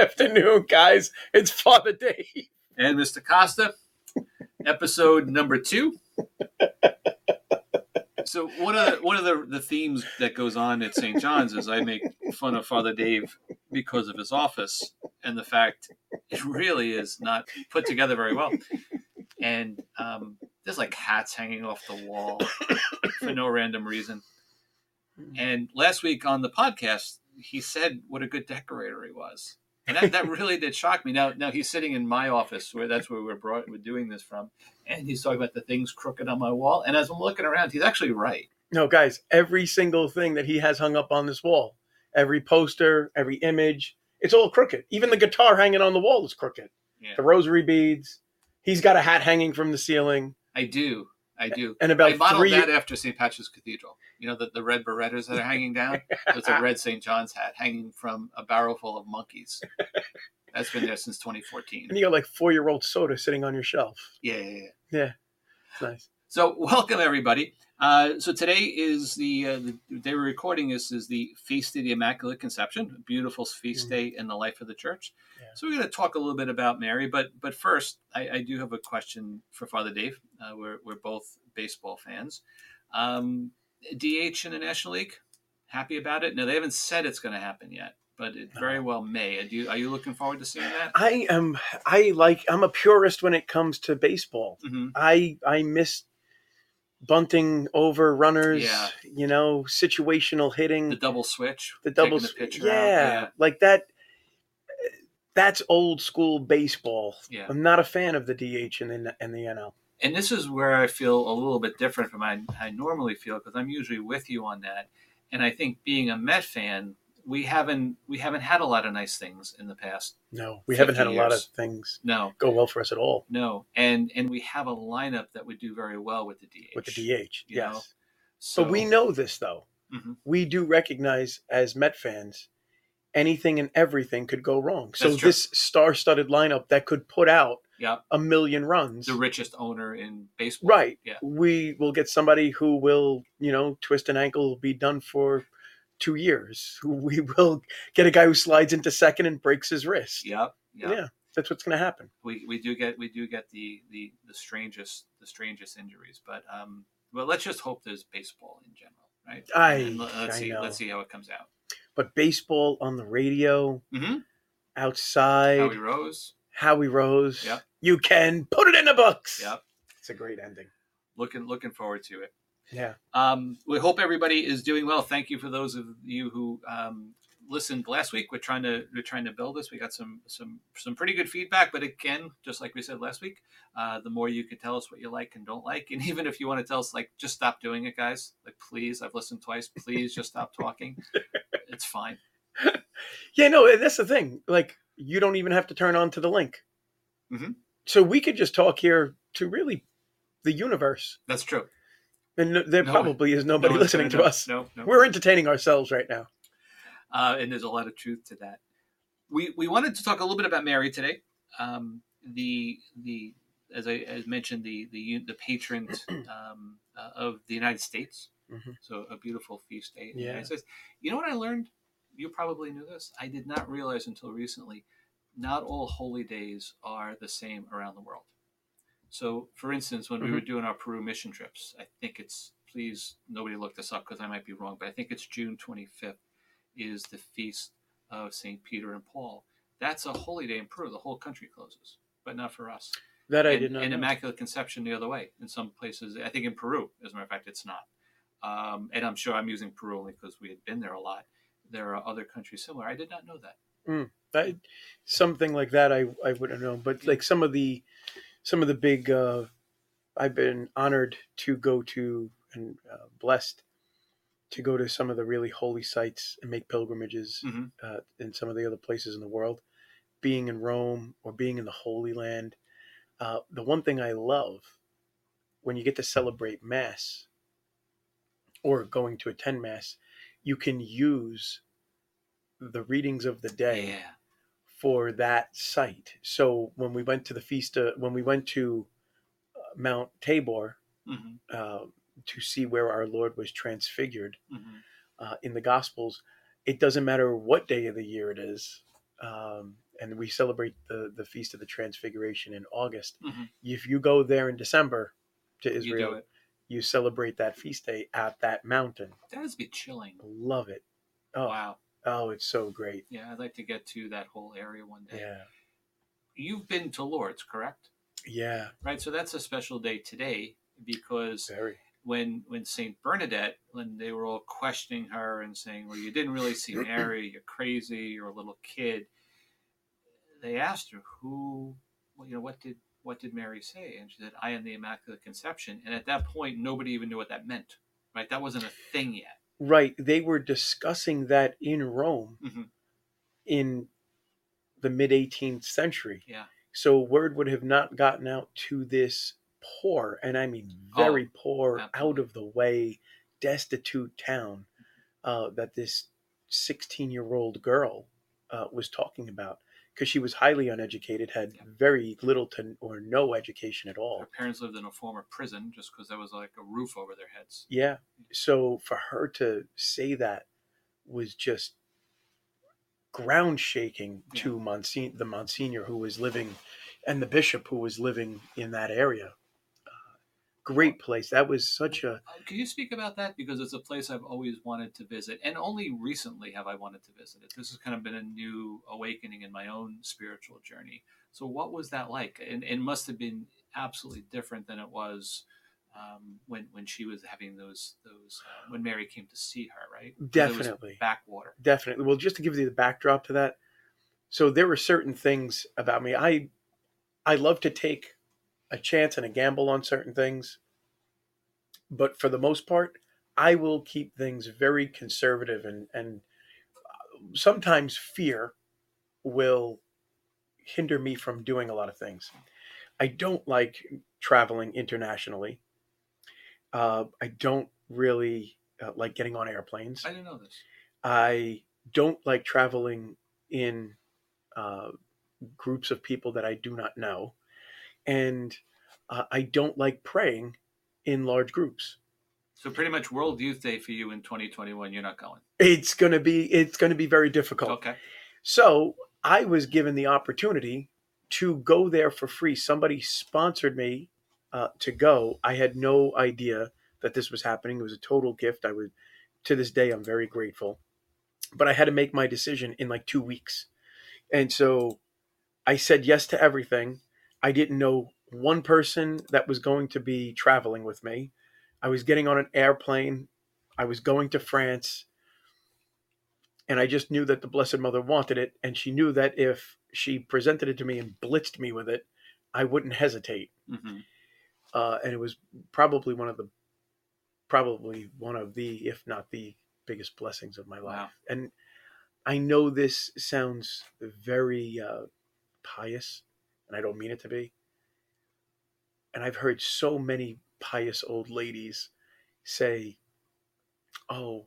Afternoon, guys. It's Father Dave. and Mr. Costa, episode number two. So one of the, one of the, the themes that goes on at St. John's is I make fun of Father Dave because of his office and the fact it really is not put together very well. And um, there's like hats hanging off the wall for no random reason. And last week on the podcast, he said what a good decorator he was. And that, that really did shock me. Now, now he's sitting in my office where that's where we're brought, we're doing this from, and he's talking about the things crooked on my wall. And as I'm looking around, he's actually right. No, guys, every single thing that he has hung up on this wall, every poster, every image, it's all crooked. Even the guitar hanging on the wall is crooked. Yeah. The rosary beads. He's got a hat hanging from the ceiling. I do, I do. And about I modeled three that after St. Patrick's Cathedral. You know the, the red birettas that are hanging down. It's a red St. John's hat hanging from a barrel full of monkeys. That's been there since 2014. and you got like four year old soda sitting on your shelf. Yeah, yeah, yeah. Yeah. It's nice. So, welcome everybody. Uh, so today is the, uh, the day we're recording this is the feast of the Immaculate Conception, a beautiful feast Mhm. day in the life of the church. Yeah. So we're going to talk a little bit about Mary, but but first, I, I do have a question for Father Dave. Uh, we're we're both baseball fans. Um, DH in the National League, happy about it? No, they haven't said it's going to happen yet, but it very well may. Are you are you looking forward to seeing that? I am I like I'm a purist when it comes to baseball. hmm I I miss bunting over runners, Yeah. you know, situational hitting, The double switch, the double taking s- the pitcher yeah, like that that's old school baseball. Yeah. I'm not a fan of the DH and the and the NL. and this is where I feel a little bit different from I, I normally feel because I'm usually with you on that. And I think being a Met fan, we haven't we haven't had a lot of nice things in the past. No, we haven't had a lot of things No, go well for us at all no, and and we have a lineup that would do very well with the DH. with the DH. yes. know? So, but we know this though. Mhm. We do recognize as Met fans anything and everything could go wrong. So this star-studded lineup that could put out yeah, a million runs. the richest owner in baseball. Right. Yeah. We will get somebody who will, you know, twist an ankle, be done for two years. We will get a guy who slides into second and breaks his wrist. Yep. Yep. Yeah, that's what's going to happen. we, we do get we do get the, the the strangest the strangest injuries, but um, well, let's just hope there's baseball in general, right? I- And let- let's I see know. let's see how it comes out. But baseball on the radio, Mm-hmm. outside, Howie Rose, Howie Rose, Yep. you can put it in the books. Yep. It's a great ending. looking looking forward to it. Yeah. Um, we hope everybody is doing well. Thank you for those of you who um, listened last week. We're trying to we're trying to build this. We got some some some pretty good feedback, but again, just like we said last week, uh, the more you can tell us what you like and don't like, and even if you want to tell us like just stop doing it, guys. Like please, I've listened twice. Please just stop talking. it's fine. Yeah, no, and that's the thing. Like, you don't even have to turn on to the link. Mhm. So we could just talk here to really the universe. That's true. And no- there No, probably is nobody No listening to us. No, no. We're entertaining ourselves right now. uh, and there's a lot of truth to that. We we wanted to talk a little bit about Mary today. Um, the the as I as mentioned the the the patron um, uh, of the United States. Mhm. So a beautiful feast day Yeah. You know what I learned? You probably knew this. I did not realize until recently. Not all holy days are the same around the world. So, for instance, when we Mhm. were doing our Peru mission trips, I think it's please nobody look this up because I might be wrong, but I think it's June 25th is the feast of St. Peter and Paul. That's a holy day in Peru. The whole country closes, but not for us. That I and, did not and know. Immaculate Conception the other way. In some places, I think in Peru, as a matter of fact, it's not. Um, and I'm sure I'm using Peru only because we had been there a lot. There are other countries similar. I did not know that. I, something like that I, I wouldn't know. But like some of the some of the big uh, I've been honored to go to and uh, blessed to go to some of the really holy sites and make pilgrimages Mhm. uh, in some of the other places in the world. Being in Rome or being in the Holy Land, uh, the one thing I love when you get to celebrate Mass or going to attend Mass, you can use the readings of the day Yeah. For that site. So when we went to the feast, uh, when we went to uh, Mount Tabor hmm uh, to see where our Lord was transfigured hmm uh, in the Gospels, it doesn't matter what day of the year it is. um, and we celebrate the the feast of the Transfiguration in August. Mhm. If you go there in December to Israel, it. you celebrate that feast day at that mountain. That would be chilling. Love it. Oh, Wow. Oh, it's so great. Yeah, I'd like to get to that whole area one day. Yeah, You've been to Lourdes, correct? yeah, Right. So that's a special day today because very. when when Saint Bernadette, when they were all questioning her and saying, "Well, you didn't really see Mary. You're crazy. You're a little kid." They asked her, "Who? Well, you know, what did what did Mary say?" And she said, "I am the Immaculate Conception." And at that point, nobody even knew what that meant. Right? That wasn't a thing yet. Right. They were discussing that in Rome Mhm. in the mid 18th century. Yeah. So word would have not gotten out to this poor, and I mean very poor, Oh, absolutely. out of the way, destitute town uh, that this 16 year old girl uh, was talking about. Because she was highly uneducated, had Yeah. very little to or no education at all. Her parents lived in a former prison just because there was like a roof over their heads. Yeah. So for her to say that was just ground shaking to Monsignor, the Monsignor who was living and the bishop who was living in that area. Great place. That was such a Uh, Can you speak about that? Because it's a place I've always wanted to visit, and only recently have I wanted to visit it. This has kind of been a new awakening in my own spiritual journey. So, what was that like? And it must have been absolutely different than it was um, when when she was having those those uh, when Mary came to see her, right? definitely, backwater. definitely. Well, just to give you the backdrop to that, so there were certain things about me. I I love to take a chance and a gamble on certain things, but for the most part, I will keep things very conservative and and uh, sometimes fear will hinder me from doing a lot of things. I don't like traveling internationally. Uh, I don't really uh, like getting on airplanes. I didn't know this. I don't like traveling in uh, groups of people that I do not know, and uh, I don't like praying in large groups. So, pretty much World Youth Day for you in 2021. You're not going. It's gonna be it's gonna be very difficult. Okay. So I was given the opportunity to go there for free. Somebody sponsored me uh, to go. I had no idea that this was happening. It was a total gift. I would, to this day, I'm very grateful. But I had to make my decision in like two weeks, and so I said yes to everything. I didn't know one person that was going to be traveling with me. I was getting on an airplane. I was going to France and I just knew that the Blessed Mother wanted it, and she knew that if she presented it to me and blitzed me with it, I wouldn't hesitate. hmm Uh, and it was probably one of the, probably one of the, if not the biggest blessings of my life. Wow. And I know this sounds very uh, pious, and I don't mean it to be. And I've heard so many pious old ladies say, "Oh,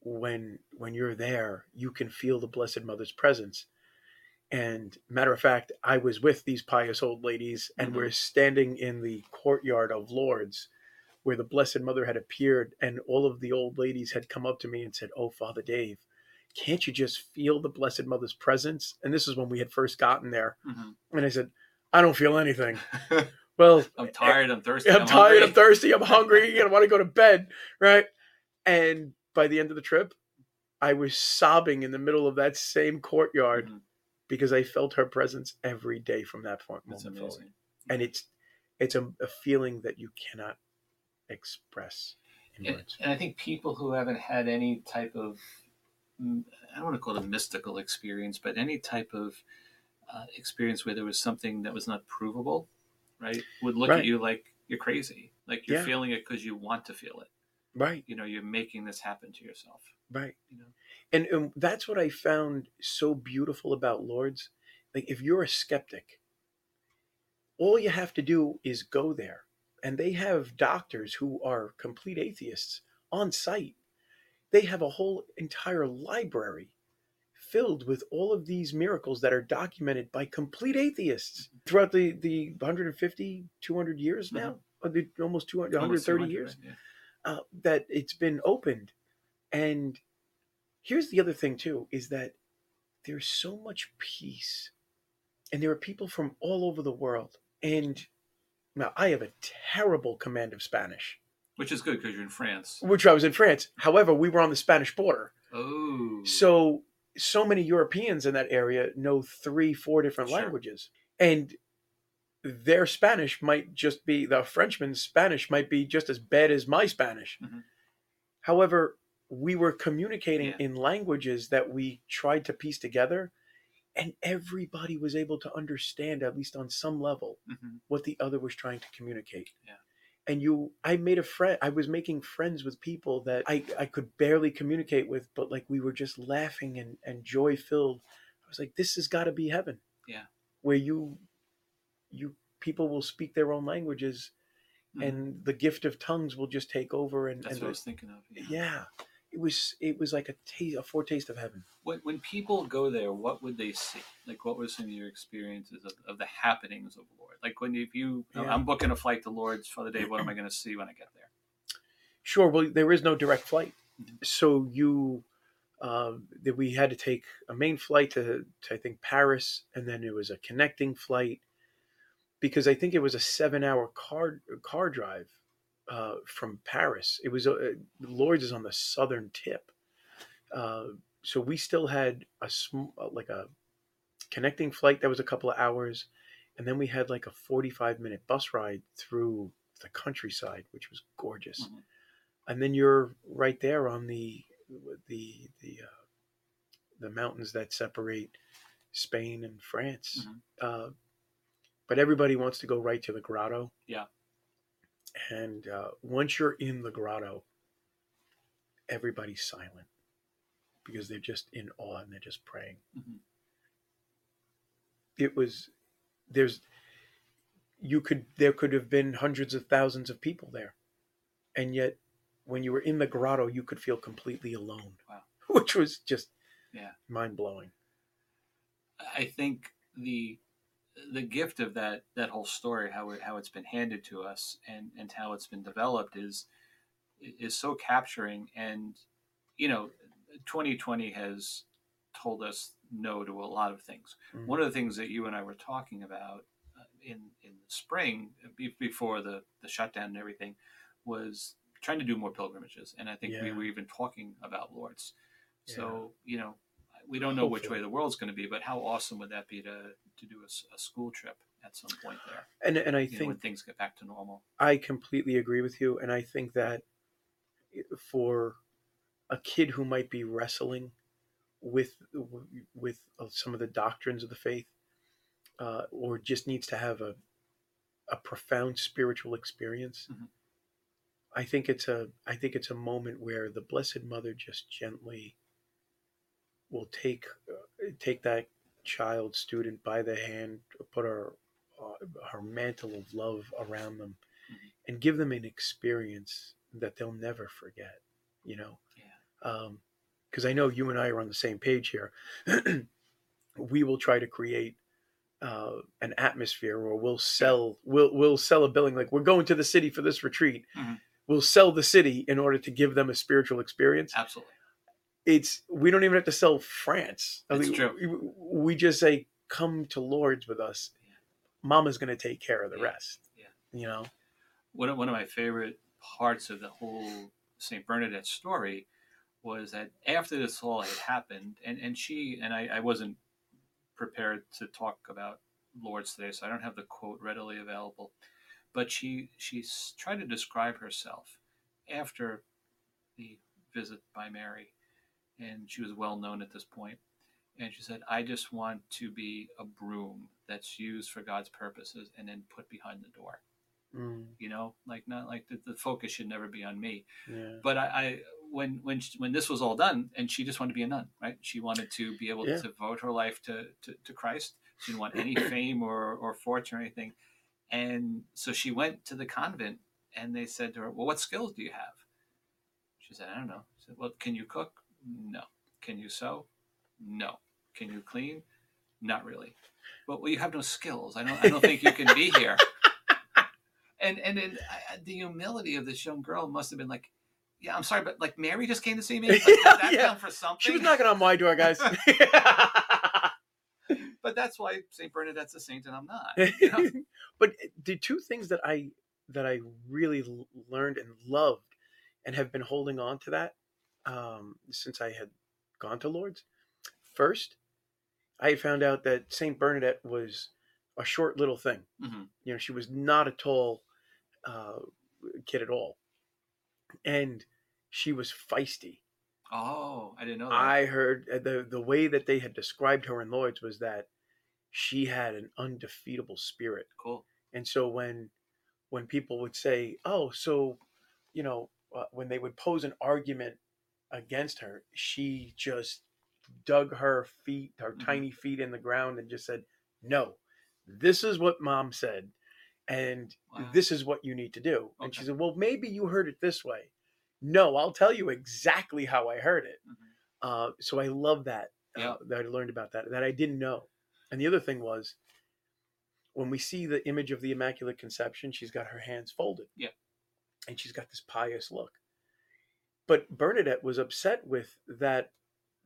when when you're there, you can feel the Blessed Mother's presence." And matter of fact, I was with these pious old ladies, and Mhm. we're standing in the courtyard of Lourdes, where the Blessed Mother had appeared, and all of the old ladies had come up to me and said, "Oh, Father Dave, can't you just feel the Blessed Mother's presence?" And this is when we had first gotten there, hmm and I said, "I don't feel anything." Well, I'm tired. I'm thirsty. I'm, tired. hungry. I'm thirsty. I'm hungry. and I want to go to bed. Right. And by the end of the trip, I was sobbing in the middle of that same courtyard Mhm. because I felt her presence every day from that point That's moment forward. amazing. And it's it's a, a feeling that you cannot express in And, words. and I think people who haven't had any type of, I don't want to call it a mystical experience, but any type of uh, experience where there was something that was not provable, right, would look Right. at you like you're crazy. Like you're Yeah. feeling it because you want to feel it. Right. You know, you're making this happen to yourself. Right. You know, And, and that's what I found so beautiful about Lourdes. Like, if you're a skeptic, all you have to do is go there. And they have doctors who are complete atheists on site. They have a whole entire library filled with all of these miracles that are documented by complete atheists throughout the, the 150, 200 years now, or the almost 200, almost 130 200, years right? uh, that it's been opened. And here's the other thing too: is that there's so much peace. And there are people from all over the world. And now I have a terrible command of Spanish, Which is good because you're in France. which I was in France. However, we were on the Spanish border. Oh. So so many Europeans in that area know three, four different Sure. languages. And their Spanish might just be the Frenchman's Spanish might be just as bad as my Spanish. Mhm. However, we were communicating Yeah. in languages that we tried to piece together and everybody was able to understand at least on some level Mhm. what the other was trying to communicate. Yeah. And you I made a friend I was making friends with people that I, I could barely communicate with, but like we were just laughing and, and joy filled. I was like, this has gotta be heaven. Yeah. Where you you people will speak their own languages Mhm. and the gift of tongues will just take over and, That's and what I was thinking of. yeah. yeah. It was it was like a taste a foretaste of heaven. When, when people go there, what would they see? Like, what were some of your experiences of, of the happenings of Lourdes? Like, when if you, Yeah. I'm booking a flight to Lourdes for the day, what am I going to see when I get there? Sure. Well, there is no direct flight, Mhm. so you uh, that we had to take a main flight to, to I think Paris, and then it was a connecting flight because I think it was a seven-hour car car drive uh, from Paris. It was uh, Lourdes is on the southern tip, uh, so we still had a sm- like a connecting flight that was a couple of hours, and then we had like a forty-five minute bus ride through the countryside, which was gorgeous Mhm. and then you're right there on the the the uh, the mountains that separate Spain and France. Mhm. Uh, but everybody wants to go right to the grotto. Yeah. And uh, once you're in the grotto, everybody's silent because they're just in awe and they're just praying. Mhm. It was there's you could there could have been hundreds of thousands of people there, and yet when you were in the grotto, you could feel completely alone. Wow. Which was just Yeah. mind blowing. I think the the gift of that that whole story, how it, how it's been handed to us, and and how it's been developed is is so capturing. And you know, 2020 has told us no to a lot of things. Mhm. One of the things that you and I were talking about uh, in in the spring before the the shutdown and everything was trying to do more pilgrimages, and I think we were even talking about Lourdes. Yeah. So you know, we don't know which way the world's going to be, but how awesome would that be to to do a school trip at some point there? And and I You know, when things get back to normal. I completely agree with you, and I think that for a kid who might be wrestling with with some of the doctrines of the faith, uh, or just needs to have a a profound spiritual experience, Mhm. I think it's a I think it's a moment where the Blessed Mother just gently will take uh, take that child student by the hand, put her uh, her mantle of love around them, and give them an experience that they'll never forget. You know, Yeah. because I know you and I are on the same page here. we will try to create uh, an atmosphere, or we'll sell we'll we'll sell a billing like we're going to the city for this retreat. Mhm. We'll sell the city in order to give them a spiritual experience. Absolutely. It's we don't even have to sell France. I It's mean, true. We, we just say, "Come to Lourdes with us." Mama's going to take care of the Yeah. rest. Yeah. You know. one of, one of my favorite parts of the whole St. Bernadette story was that after this all had happened, and, and she, and I, I wasn't prepared to talk about Lourdes today, so I don't have the quote readily available, but she, she tried to describe herself after the visit by Mary, and she was well known at this point. And she said, I just want to be a broom that's used for God's purposes and then put behind the door. Mm, you know like not like the, the focus should never be on me. Yeah. but I, I when when she, when this was all done and she just wanted to be a nun right? She wanted to be able Yeah. to devote her life to, to to christ. She didn't want any fame or or fortune or anything. And so she went to the convent and they said to her well what skills do you have? She said i don't know. She said well can you cook no can you sew no can you clean not really but well you have no skills i don't i don't think you can be here and and I- I- the humility of this young girl must have been like, yeah, I'm sorry, but like Mary just came to see me. Like, Yeah. count for something? She was knocking on my door, guys. but that's why Saint Bernadette's a saint and I'm not. you know? but uh, the two things that I that I really learned and loved and have been holding on to that um, since I had gone to Lourdes. First, I found out that Saint Bernadette was a short little thing. Mhm. You know, she was not a tall uh, kid at all, and she was feisty. Oh, I didn't know that. I heard uh, the the way that they had described her in Lourdes was that she had an undefeatable spirit. cool. And so when when people would say, "Oh, so you know," uh, when they would pose an argument against her, she just dug her feet, her Mhm. tiny feet in the ground, and just said, "No, this is what Mom said, and Wow. this is what you need to do." And she said, "Well, maybe you heard it this way." No, I'll tell you exactly how I heard it. Mhm. Uh, so I love that Yeah. uh, that I learned about that that I didn't know. And the other thing was when we see the image of the Immaculate Conception, she's got her hands folded. Yeah. And she's got this pious look. But Bernadette was upset with that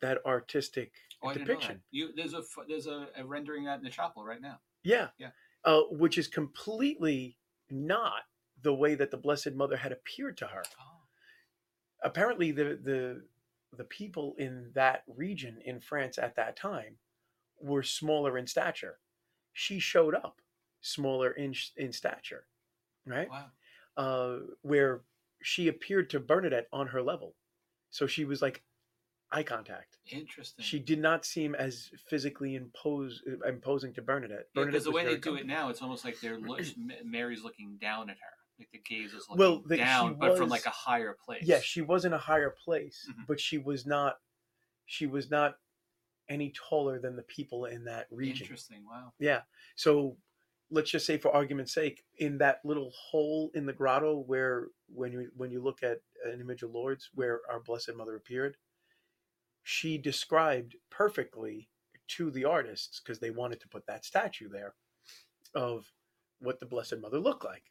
that artistic Oh, I that. depiction. You there's a there's a, a rendering that in the chapel right now. Yeah. Yeah. Uh, which is completely not the way that the Blessed Mother had appeared to her. Oh. apparently the the the people in that region in France at that time were smaller in stature. She showed up smaller in in stature, right? Wow. Uh, where she appeared to Bernadette on her level, so she was like eye contact. Interesting. She did not seem as physically impose, imposing to Bernadette. Yeah, Bernadette because the way they do it now, it's almost like they're look, Mary's looking down at her, like the gaze is looking Well, the- down, but from like a higher place. Yes, she was in a higher place, Mhm. but she was not. She was not any taller than the people in that region. Interesting. Wow. Yeah. So let's just say, for argument's sake, in that little hole in the grotto where, when you when you look at an image of Lourdes where our Blessed Mother appeared, she described perfectly to the artists because they wanted to put that statue there of what the Blessed Mother looked like,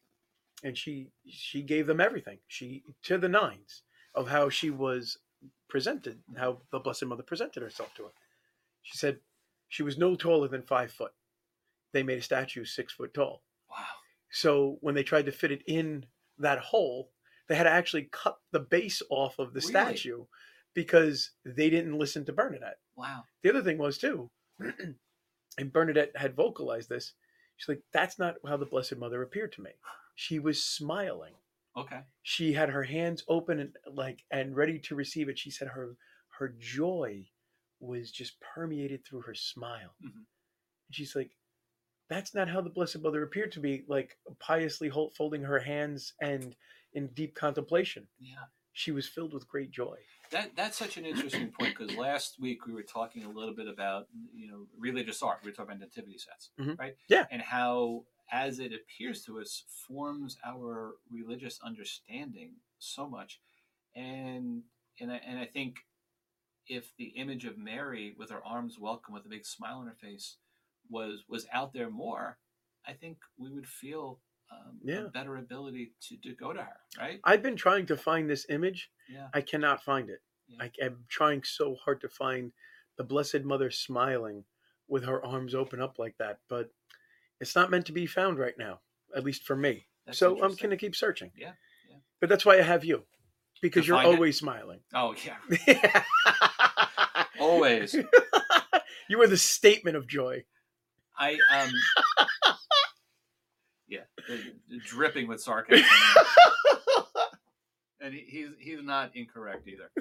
and she she gave them everything. She to the nines of how she was presented, how the Blessed Mother presented herself to her. She said she was no taller than five foot. They made a statue six foot tall. Wow. So when they tried to fit it in that hole, they had to actually cut the base off of the Really? statue because they didn't listen to Bernadette. Wow. The other thing was too, and Bernadette had vocalized this. She's like, "That's not how the Blessed Mother appeared to me. She was smiling. Okay. She had her hands open and like and ready to receive it. She said her her joy was just permeated through her smile. Mhm. And she's like, that's not how the Blessed Mother appeared to be, like piously folding her hands and in deep contemplation. Yeah. She was filled with great joy. That that's such an interesting point because last week we were talking a little bit about you know religious art. We were talking about nativity sets, Mhm. right? Yeah. And how, as it appears to us, forms our religious understanding so much, and and I, and I think if the image of Mary with her arms welcome with a big smile on her face was was out there more, I think we would feel um, Yeah. a better ability to, to go to her, right? I've been trying to find this image. Yeah. I cannot find it. Yeah. I, I'm trying so hard to find the Blessed Mother smiling with her arms open up like that, but it's not meant to be found right now, at least for me. That's so I'm going to keep searching. Yeah, yeah. But that's why I have you, because To you're find it? always smiling. Oh yeah, always. you are the statement of joy. I um. Yeah, dripping with sarcasm, and he, he's he's not incorrect either.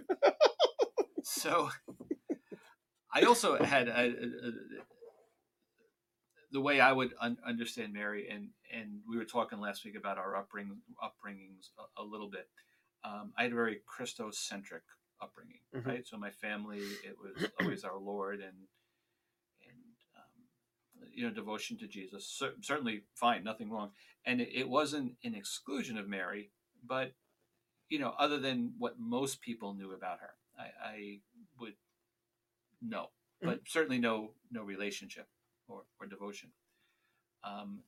So, I also had a, a, a, the way I would un- understand Mary, and and we were talking last week about our upbringing upbringings a, little bit. Um, I had a very Christocentric upbringing, Mhm. right? So my family, it was always our Lord and you know devotion to Jesus. Cer- certainly fine, nothing wrong. And it, it wasn't an exclusion of Mary, but you know, other than what most people knew about her, I, I would know, but certainly no no relationship or, or devotion. Um,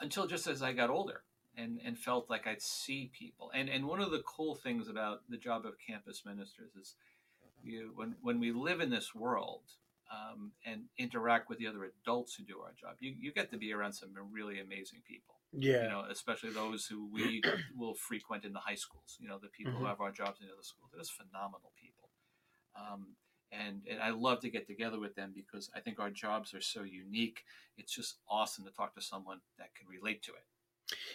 until just as I got older and, and felt like I'd see people. And and one of the cool things about the job of campus ministers is you when when we live in this world, um, and interact with the other adults who do our job, you, you get to be around some really amazing people. Yeah. You know, especially those who we will frequent in the high schools. You know, the people who Mhm. have our jobs in the other schools. They're just phenomenal people. Um, and, and I love to get together with them because I think our jobs are so unique. It's just awesome to talk to someone that can relate to it.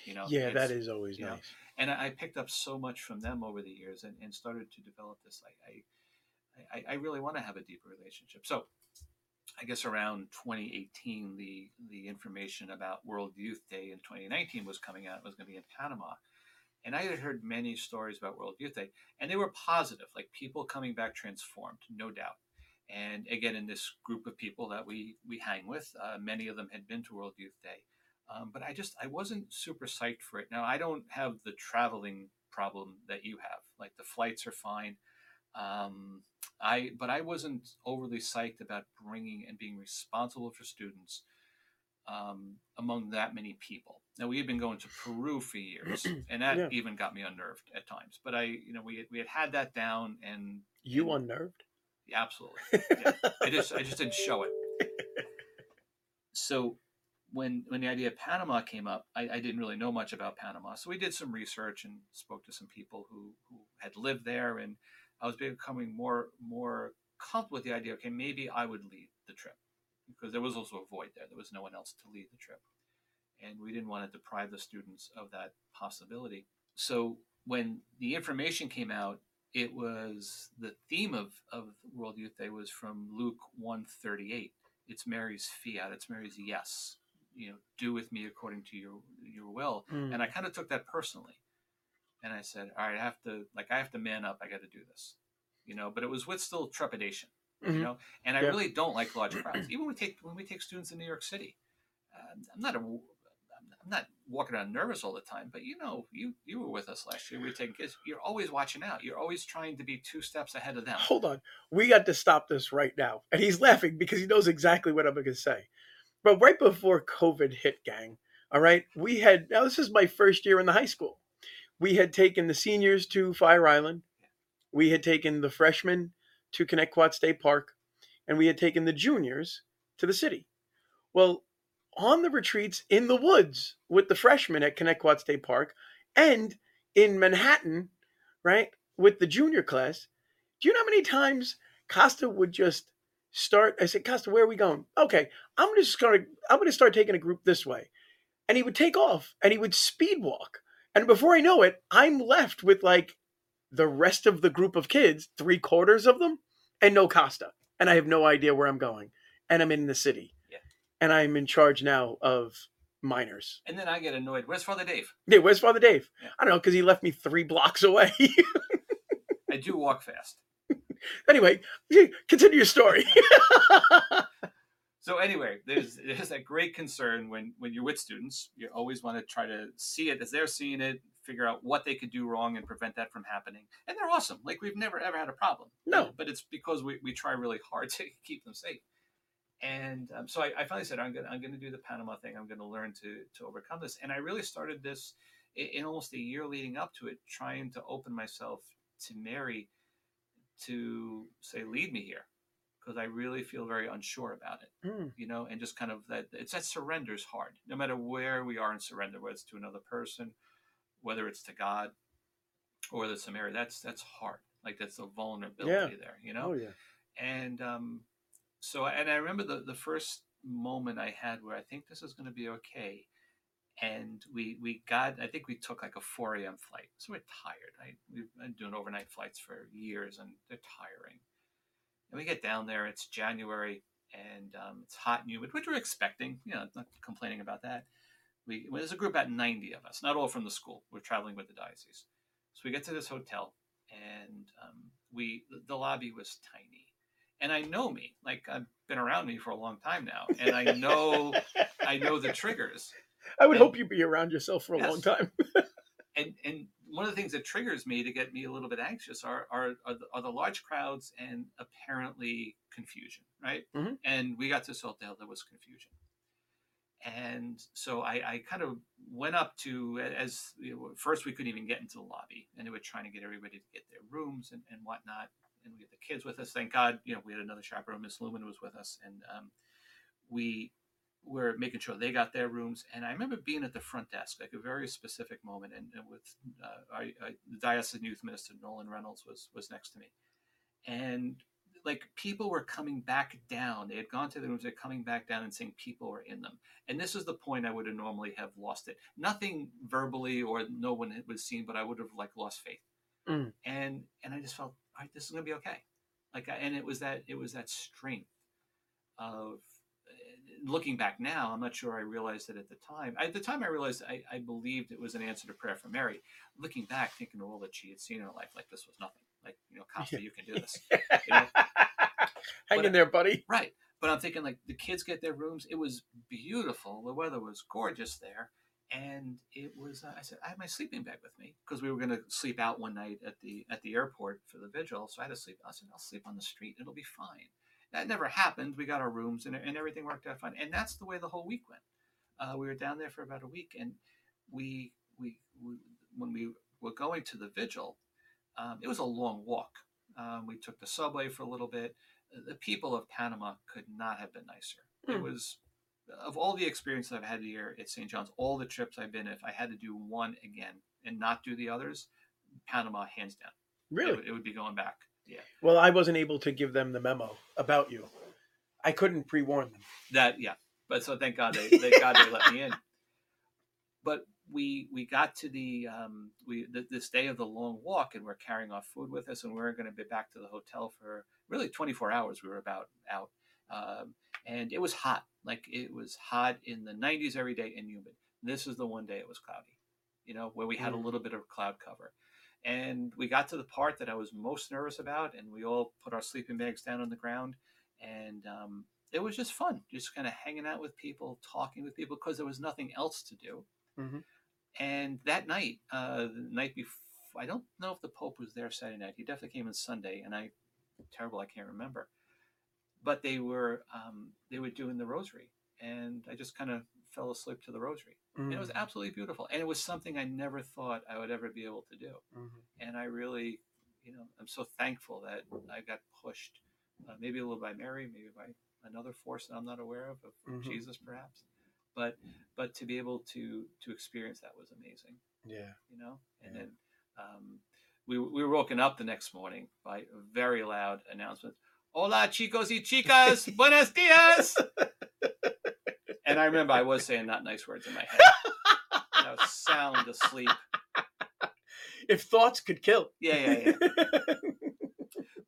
You know, yeah, that is always you know, nice. and I I picked up so much from them over the years and, and started to develop this. I, I, I, I really want to have a deeper relationship. So I guess around 2018, the, the information about World Youth Day in 2019 was coming out. It was going to be in Panama. And I had heard many stories about World Youth Day, and they were positive, like people coming back transformed, no doubt. And again, in this group of people that we, we hang with, uh, many of them had been to World Youth Day. Um, but I just I wasn't super psyched for it. Now I don't have the traveling problem that you have. Like the flights are fine. Um, I but I wasn't overly psyched about bringing and being responsible for students um, among that many people. Now we had been going to Peru for years, and that Yeah. even got me unnerved at times. But I, you know, we had, we had had that down, and You and- unnerved? yeah, absolutely. Yeah. I just I just didn't show it. So when when the idea of Panama came up, I, I didn't really know much about Panama. So we did some research and spoke to some people who, who had lived there, and I was becoming more more comfortable with the idea. Okay, maybe I would lead the trip because there was also a void there. There was no one else to lead the trip, and we didn't want to deprive the students of that possibility. So when the information came out, it was the theme of, of World Youth Day was from Luke 138. It's Mary's fiat, it's Mary's yes. You know, do with me according to your your will. Mm. And I kind of took that personally. And I said, all right, I have to like I have to man up, I gotta do this. You know, but it was with still trepidation. Mhm. You know, and I Yeah. really don't like large crowds. Even when we take when we take students in New York City, uh, I'm not a I'm not walking around nervous all the time, but you know, you you were with us last year. We were taking kids. You're always watching out. You're always trying to be two steps ahead of them. Hold on. We got to stop this right now. And he's laughing because he knows exactly what I'm going to say. But right before COVID hit, gang, all right, we had, now this is my first year in the high school. We had taken the seniors to Fire Island. We had taken the freshmen to Connecticut State Park. And we had taken the juniors to the city. Well, on the retreats in the woods with the freshmen at Connecticut State Park and in Manhattan, right, with the junior class, do you know how many times Costa would just start? I said, Costa, where are we going? Okay, I'm just gonna I'm gonna start taking a group this way. And he would take off and he would speed walk. And before I know it, I'm left with like the rest of the group of kids, three quarters of them, and no Costa. And I have no idea where I'm going. And I'm in the city. Yeah. And I'm in charge now of minors. And then I get annoyed. Where's Father Dave? Yeah, where's Father Dave? Yeah. I don't know, because he left me three blocks away. I do walk fast. anyway, continue your story. So anyway, there's there's that great concern when when you're with students. You always want to try to see it as they're seeing it, figure out what they could do wrong and prevent that from happening. And they're awesome. Like we've never ever had a problem. No. but it's because we, we try really hard to keep them safe. And um, so I, I finally said, I'm gonna I'm gonna do the Panama thing. I'm gonna learn to to overcome this. And I really started this in, in almost a year leading up to it, trying to open myself to Mary to say, lead me here, because I really feel very unsure about it Mm, you know, and just kind of that it's that surrender is hard, no matter where we are in surrender, whether it's to another person, whether it's to God, or whether it's to Mary. That's that's hard. Like that's a vulnerability there, you know. oh yeah. And um, so, and I remember the the first moment I had where I think this is going to be okay, and we we got I think we took like a 4 a.m. flight, so we're tired. I we've been doing overnight flights for years, and they're tiring. And we get down there. It's January, and um, it's hot and humid, which we're expecting. You know, not complaining about that. We well, there's a group about 90 of us, not all from the school. We're traveling with the diocese. So we get to this hotel, and um, we the, lobby was tiny. And I know me, like I've been around me for a long time now, and I know I know the triggers. I would and- hope you'd be around yourself for a long time. and and one of the things that triggers me to get me a little bit anxious are are are the, are the large crowds and apparently confusion, right? Mhm. And we got to hotel, there was confusion, and so I, I kind of went up to as you know, first we couldn't even get into the lobby, and they were trying to get everybody to get their rooms and, and whatnot. and we had the kids with us. Thank God, you know, we had another chaperone, Miss Lumen, was with us, and um, we were making sure they got their rooms. And I remember being at the front desk, like a very specific moment, and, and with uh, I, I, the diocesan youth minister Nolan Reynolds was was next to me, and like people were coming back down. They had gone to the rooms, they're coming back down and saying people were in them. And this is the point I would have normally have lost it. Nothing verbally or no one was seen, but I would have like lost faith. Mm. And and I just felt, all right, this is gonna be okay. Like, and it was that it was that strength of looking back now, I'm not sure I realized it at the time. At the time, I realized I, I, believed it was an answer to prayer for Mary. Looking back, thinking of all that she had seen in her life, like this was nothing. Like you know, Costa, you can do this. You know? Hang But in there, buddy. Right. But I'm thinking like the kids get their rooms. It was beautiful. The weather was gorgeous there. And it was, uh, I said, I had my sleeping bag with me because we were going to sleep out one night at the at the airport for the vigil. So I had to sleep. I said, I'll sleep on the street. It'll be fine. That never happened. We got our rooms and, and everything worked out fine. And that's the way the whole week went. Uh, we were down there for about a week, and we we, we when we were going to the vigil, um, it was a long walk. Um, we took the subway for a little bit. The people of Panama could not have been nicer. It Hmm. was of all the experiences I've had here at St. John's, all the trips I've been, if I had to do one again and not do the others, Panama hands down. Really? would- it would be going back. Yeah, Well, I wasn't able to give them the memo about you. I couldn't pre-warn them. that yeah. But so thank God they, thank God they let me in. But we we got to the um, we th- this day of the long walk, and we're carrying our food with us, and we are going to be back to the hotel for really 24 hours. We were about out, um, and it was hot. Like it was hot in the 90s every day and humid. This is the one day it was cloudy, you know, where we had a Mm. little bit of cloud cover. And we got to the part that I was most nervous about, and we all put our sleeping bags down on the ground, and um, it was just fun, just kind of hanging out with people, talking with people, because there was nothing else to do. Mhm. And that night, uh, the night before, I don't know if the Pope was there Saturday night. He definitely came on Sunday, and I terrible, I can't remember. But they were um, they were doing the Rosary, and I just kind of fell asleep to the Rosary. And it was Mm. absolutely beautiful, and it was something I never thought I would ever be able to do Mhm. and I really, you know, I'm so thankful that I got pushed, uh, maybe a little by Mary, maybe by another force that I'm not aware of, of Mhm. Jesus perhaps, but but to be able to to experience that was amazing, Yeah. you know. And Yeah. then um, we we were woken up the next morning by a very loud announcement. Hola chicos y chicas, buenos dias. and I remember I was saying not nice words in my head. And I was sound asleep. If thoughts could kill. Yeah, yeah, yeah.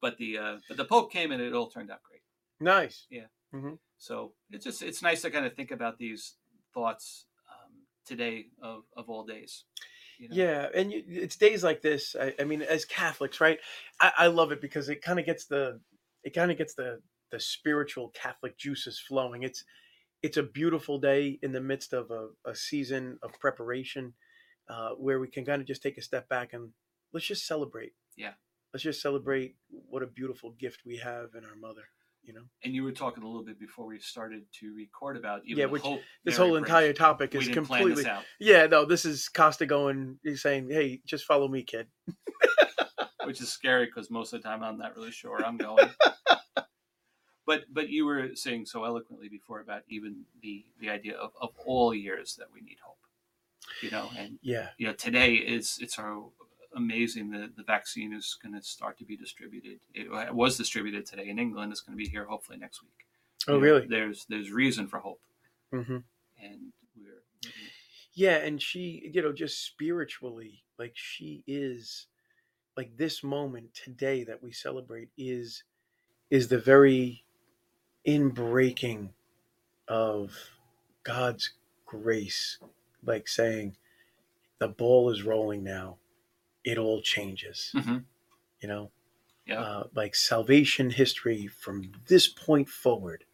but the uh, but the Pope came and it all turned out great. nice. Yeah. So it's just it's nice to kind of think about these thoughts um, today of, of all days. You know? Yeah, and you, it's days like this. I, I mean, as Catholics, right? I, I love it because it kind of gets the it kind of gets the the spiritual Catholic juices flowing. It's it's a beautiful day in the midst of a, a season of preparation, uh, where we can kind of just take a step back and let's just celebrate. Yeah. let's just celebrate what a beautiful gift we have in our mother. You know, And you were talking a little bit before we started to record about even Yeah, which- this whole entire topic is completely yeah. No, this is Costa going. He's saying, "Hey, just follow me, kid." which is scary because most of the time I'm not really sure where I'm going. but but you were saying so eloquently before about even the the idea of, of all years that we need hope. You know, and Yeah, you know today is it's our amazing that the vaccine is going to start to be distributed it was distributed today in england it's going to be here hopefully next week Oh, You know, really? there's there's reason for hope hmm and we're yeah, and she, you know, just spiritually, like she is, like this moment today that we celebrate is, is the very inbreaking of God's grace, like saying, the ball is rolling now, it all changes. Mhm. You know, Yeah. uh, like salvation history from this point forward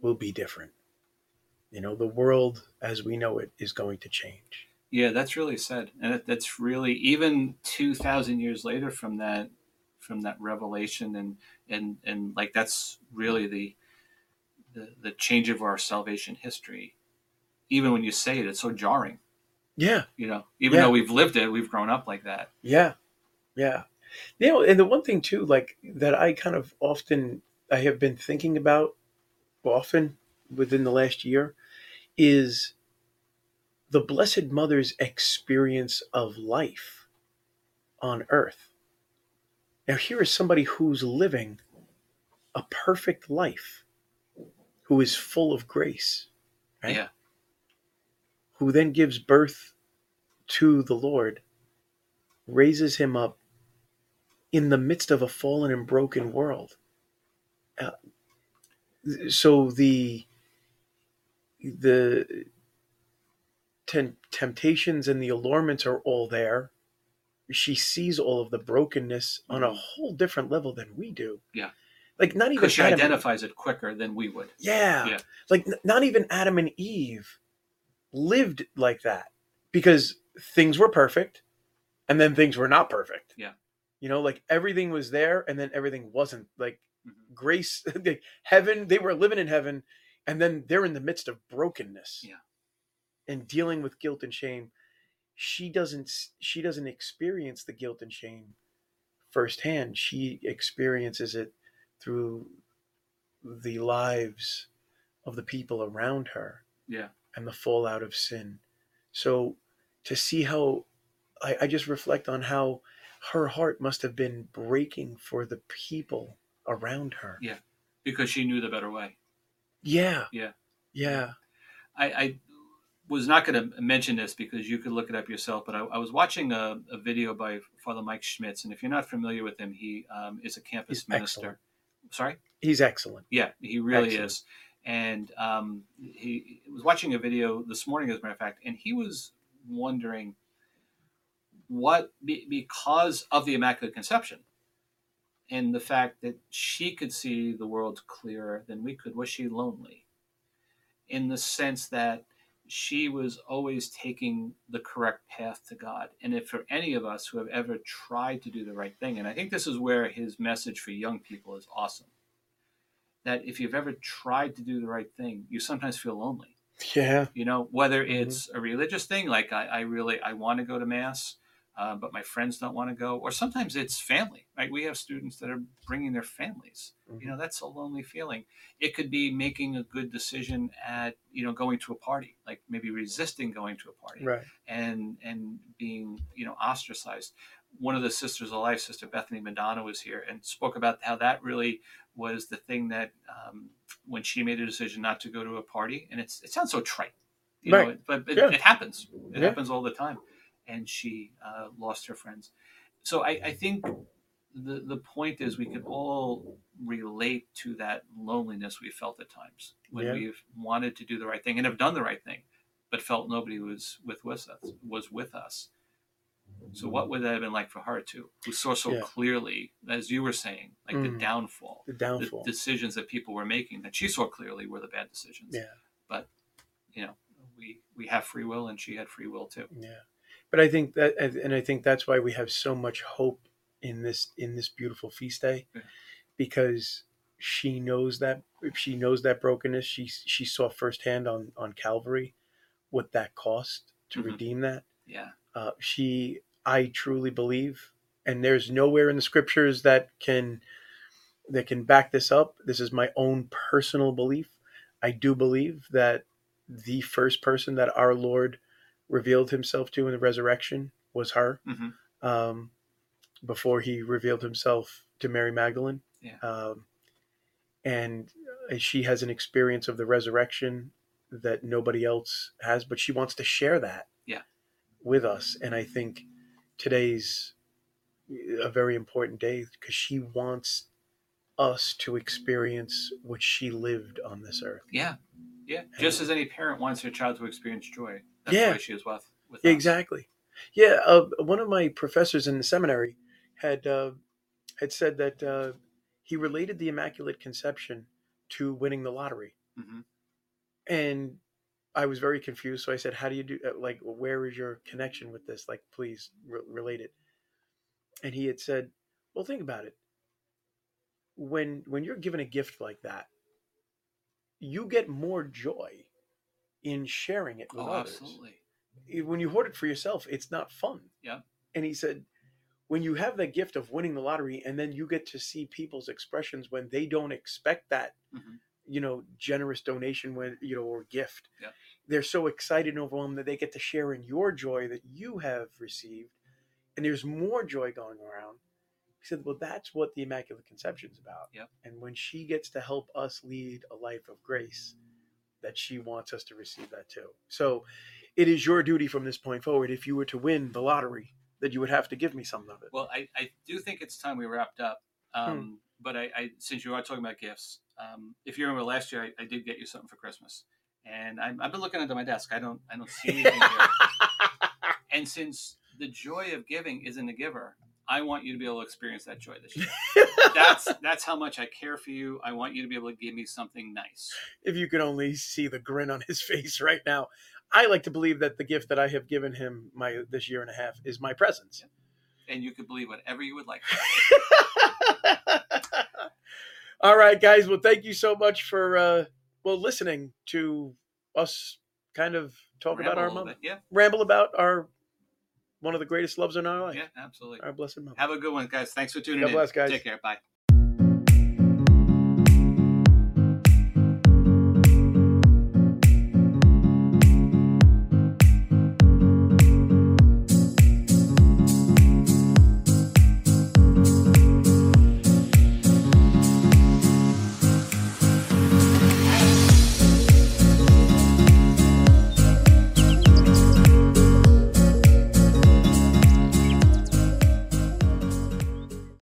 will be different. You know, the world as we know it is going to change. yeah that's really sad and that, that's really even 2000 years later from that from that revelation and and and like that's really the the, the change of our salvation history even when you say it it's so jarring Yeah, you know even Yeah. though we've lived it we've grown up like that yeah, yeah. You know, and the one thing too, like that I kind of often I have been thinking about often within the last year is the Blessed Mother's experience of life on earth. Now, here is somebody who's living a perfect life, who is full of grace, right? Yeah. Who then gives birth to the Lord, raises him up in the midst of a fallen and broken world. Uh, so the the tem- temptations and the allurements are all there. She sees all of the brokenness on a whole different level than we do. Yeah. Like not even she Adam- identifies it quicker than we would. Yeah. Yeah. Like n- not even Adam and Eve lived like that because things were perfect and then things were not perfect. Yeah. You know, like everything was there and then everything wasn't. Like Mhm. grace, the- heaven, they were living in heaven and then they're in the midst of brokenness. Yeah. And dealing with guilt and shame. She doesn't she doesn't experience the guilt and shame firsthand. She experiences it through the lives of the people around her Yeah. and the fallout of sin. So to see how I, I just reflect on how her heart must have been breaking for the people around her. Yeah. Because she knew the better way. Yeah. Yeah. Yeah. I, I was not going to mention this because you could look it up yourself, but I, I was watching a, a video by Father Mike Schmitz, and if you're not familiar with him, he um, is a campus He's minister. excellent. Sorry, He's excellent. yeah, he really Excellent. is. And um, he was watching a video this morning, as a matter of fact, and he was wondering what be, because of the Immaculate Conception and the fact that she could see the world clearer than we could, was she lonely? In the sense that she was always taking the correct path to God. And if for any of us who have ever tried to do the right thing, and I think this is where his message for young people is awesome, that if you've ever tried to do the right thing, you sometimes feel lonely Yeah. you know whether mm-hmm. it's a religious thing like i, I really i want to go to mass uh, but my friends don't want to go or sometimes it's family right we have students that are bringing their families you know that's a lonely feeling it could be making a good decision at you know going to a party like maybe resisting going to a party Right. and and being you know ostracized one of the sisters of life sister bethany madonna was here and spoke about how that really was the thing that um, when she made a decision not to go to a party and it's it sounds so trite you know Right. but it, Yeah. it happens it Yeah. happens all the time and she uh, lost her friends so I, I think the the point is we can all relate to that loneliness we felt at times when Yeah. we've wanted to do the right thing and have done the right thing but felt nobody was with, with us was with us so what would that have been like for her too who saw so Yeah. clearly as you were saying like the Mhm. downfall The the downfall. decisions that people were making that she saw clearly were the bad decisions Yeah. but you know we we have free will and she had free will too Yeah. But I think that and I think that's why we have so much hope in this in this beautiful feast day Yeah. because she knows that if she knows that brokenness she she saw firsthand on on Calvary what that cost to Mhm. redeem that yeah uh, she I truly believe and there's nowhere in the scriptures that can that can back this up this is my own personal belief I do believe that the first person that our Lord revealed himself to in the resurrection was her hmm um, before he revealed himself to Mary Magdalene. Yeah. Um, and uh, she has an experience of the resurrection that nobody else has, but she wants to share that Yeah. with us. And I think today's a very important day because she wants us to experience what she lived on this earth. yeah yeah just as any parent wants their child to experience joy that's Yeah. why she is with with Yeah, exactly. Yeah, uh, one of my professors in the seminary had uh, had said that uh, he related the Immaculate Conception to winning the lottery, Mhm. and I was very confused. So I said, "How do you do? uh, Like, where is your connection with this? Like, please re- relate it." And he had said, "Well, think about it. When when you're given a gift like that, you get more joy in sharing it with oh others." absolutely when you hoard it for yourself, it's not fun. Yeah. And he said, when you have the gift of winning the lottery and then you get to see people's expressions when they don't expect that Mhm. you know generous donation when you know or gift Yeah. they're so excited and overwhelmed that they get to share in your joy that you have received and there's more joy going around he said well that's what the immaculate conception is about Yep. and when she gets to help us lead a life of grace that she wants us to receive that too so it is your duty from this point forward if you were to win the lottery that you would have to give me some of it Well, I, I do think it's time we wrapped up. Um, But I, I, since you are talking about gifts, um, if you remember last year, I, I did get you something for Christmas, and I'm, I've been looking under my desk. I don't, I don't see anything here. And since the joy of giving is in the giver, I want you to be able to experience that joy this year. That's that's how much I care for you. I want you to be able to give me something nice. if you could only see the grin on his face right now. I like to believe that the gift that I have given him my this year and a half is my presence. And you could believe whatever you would like. All right, guys. Well, thank you so much for uh, well listening to us kind of talk Ramble about our mom, bit. Yeah, ramble about our one of the greatest loves in our life, yeah, absolutely. our blessed mother. Have a good one, guys. Thanks for tuning God in. bless, guys. Take care. Bye.